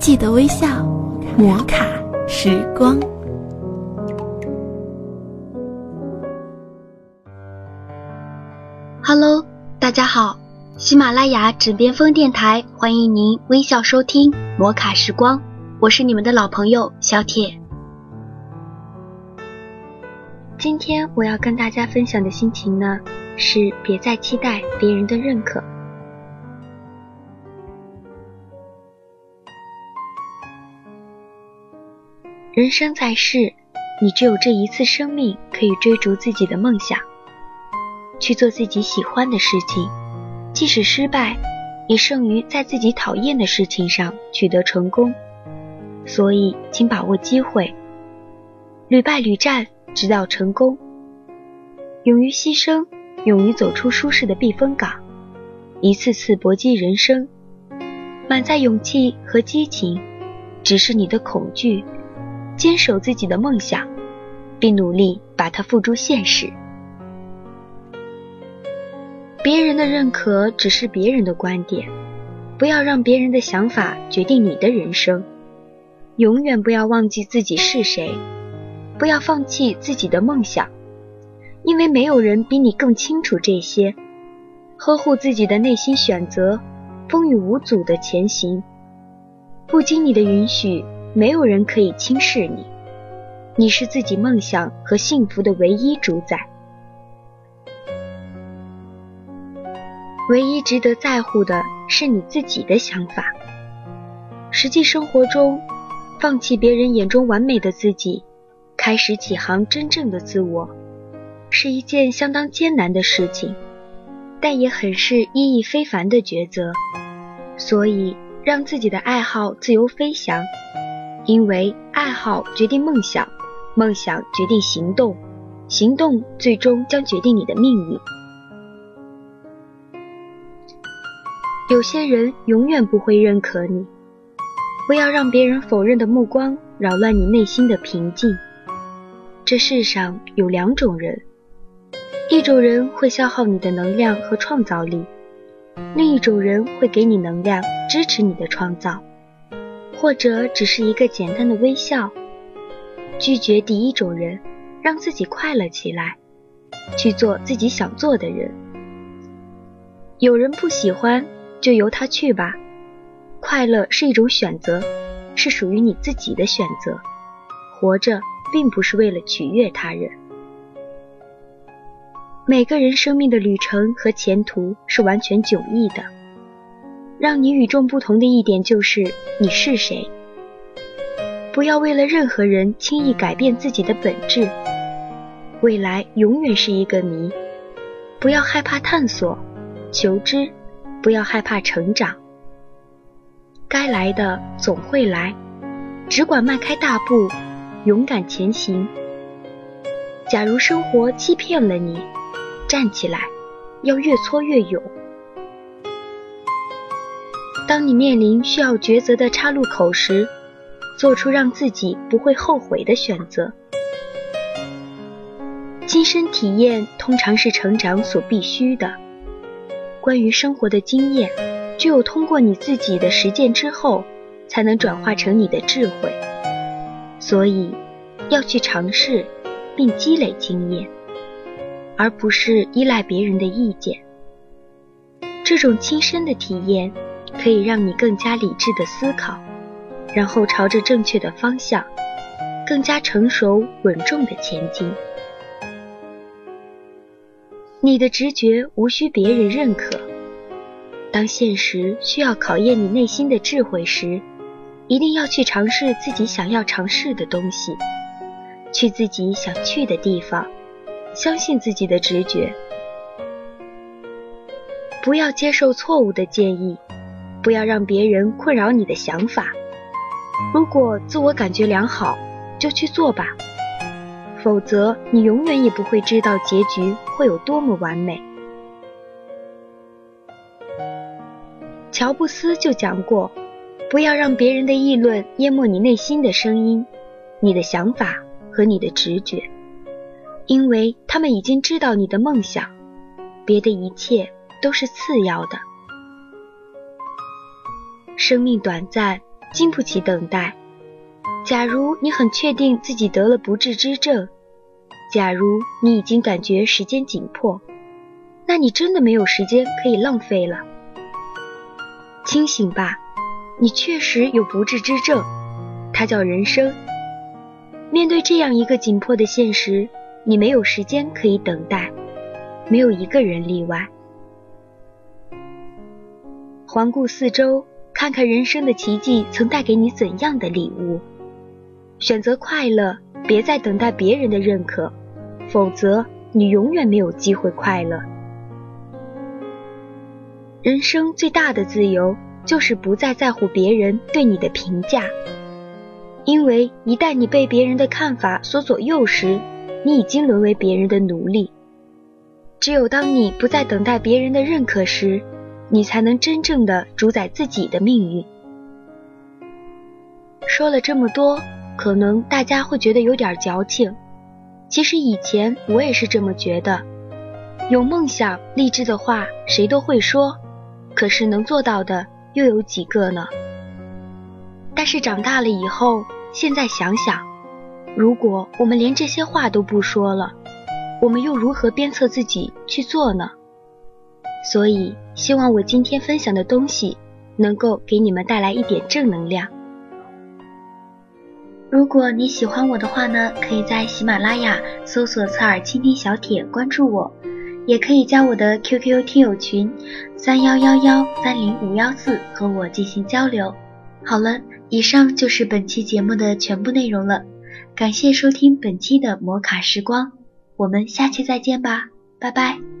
记得微笑，摩卡时光。Hello，大家好，喜马拉雅枕边风电台欢迎您微笑收听摩卡时光，我是你们的老朋友小铁。今天我要跟大家分享的心情呢，是别再期待别人的认可。人生在世，你只有这一次生命，可以追逐自己的梦想，去做自己喜欢的事情，即使失败，也胜于在自己讨厌的事情上取得成功。所以，请把握机会，屡败屡战，直到成功。勇于牺牲，勇于走出舒适的避风港，一次次搏击人生，满载勇气和激情，只是你的恐惧。坚守自己的梦想，并努力把它付诸现实。别人的认可只是别人的观点，不要让别人的想法决定你的人生。永远不要忘记自己是谁，不要放弃自己的梦想，因为没有人比你更清楚这些。呵护自己的内心选择，风雨无阻的前行，不经你的允许。没有人可以轻视你，你是自己梦想和幸福的唯一主宰，唯一值得在乎的是你自己的想法。实际生活中，放弃别人眼中完美的自己，开始起航真正的自我，是一件相当艰难的事情，但也很是意义非凡的抉择。所以，让自己的爱好自由飞翔。因为爱好决定梦想，梦想决定行动，行动最终将决定你的命运。有些人永远不会认可你，不要让别人否认的目光扰乱你内心的平静。这世上有两种人，一种人会消耗你的能量和创造力，另一种人会给你能量，支持你的创造。或者只是一个简单的微笑，拒绝第一种人，让自己快乐起来，去做自己想做的人。有人不喜欢，就由他去吧。快乐是一种选择，是属于你自己的选择。活着并不是为了取悦他人。每个人生命的旅程和前途是完全迥异的。让你与众不同的一点就是你是谁。不要为了任何人轻易改变自己的本质。未来永远是一个谜。不要害怕探索、求知，不要害怕成长。该来的总会来，只管迈开大步，勇敢前行。假如生活欺骗了你，站起来，要越挫越勇。当你面临需要抉择的岔路口时，做出让自己不会后悔的选择。亲身体验通常是成长所必须的。关于生活的经验，只有通过你自己的实践之后，才能转化成你的智慧。所以，要去尝试并积累经验，而不是依赖别人的意见。这种亲身的体验。可以让你更加理智的思考，然后朝着正确的方向，更加成熟稳重的前进。你的直觉无需别人认可。当现实需要考验你内心的智慧时，一定要去尝试自己想要尝试的东西，去自己想去的地方，相信自己的直觉，不要接受错误的建议。不要让别人困扰你的想法。如果自我感觉良好，就去做吧。否则，你永远也不会知道结局会有多么完美。乔布斯就讲过：“不要让别人的议论淹没你内心的声音、你的想法和你的直觉，因为他们已经知道你的梦想，别的一切都是次要的。”生命短暂，经不起等待。假如你很确定自己得了不治之症，假如你已经感觉时间紧迫，那你真的没有时间可以浪费了。清醒吧，你确实有不治之症，它叫人生。面对这样一个紧迫的现实，你没有时间可以等待，没有一个人例外。环顾四周，看看人生的奇迹曾带给你怎样的礼物。选择快乐，别再等待别人的认可，否则你永远没有机会快乐。人生最大的自由，就是不再在乎别人对你的评价，因为一旦你被别人的看法所左右时，你已经沦为别人的奴隶。只有当你不再等待别人的认可时，你才能真正的主宰自己的命运。说了这么多，可能大家会觉得有点矫情。其实以前我也是这么觉得。有梦想、励志的话，谁都会说，可是能做到的又有几个呢？但是长大了以后，现在想想，如果我们连这些话都不说了，我们又如何鞭策自己去做呢？所以，希望我今天分享的东西能够给你们带来一点正能量。如果你喜欢我的话呢，可以在喜马拉雅搜索“侧耳倾听小铁”关注我，也可以加我的 QQ 听友群三幺幺幺三零五幺四和我进行交流。好了，以上就是本期节目的全部内容了，感谢收听本期的摩卡时光，我们下期再见吧，拜拜。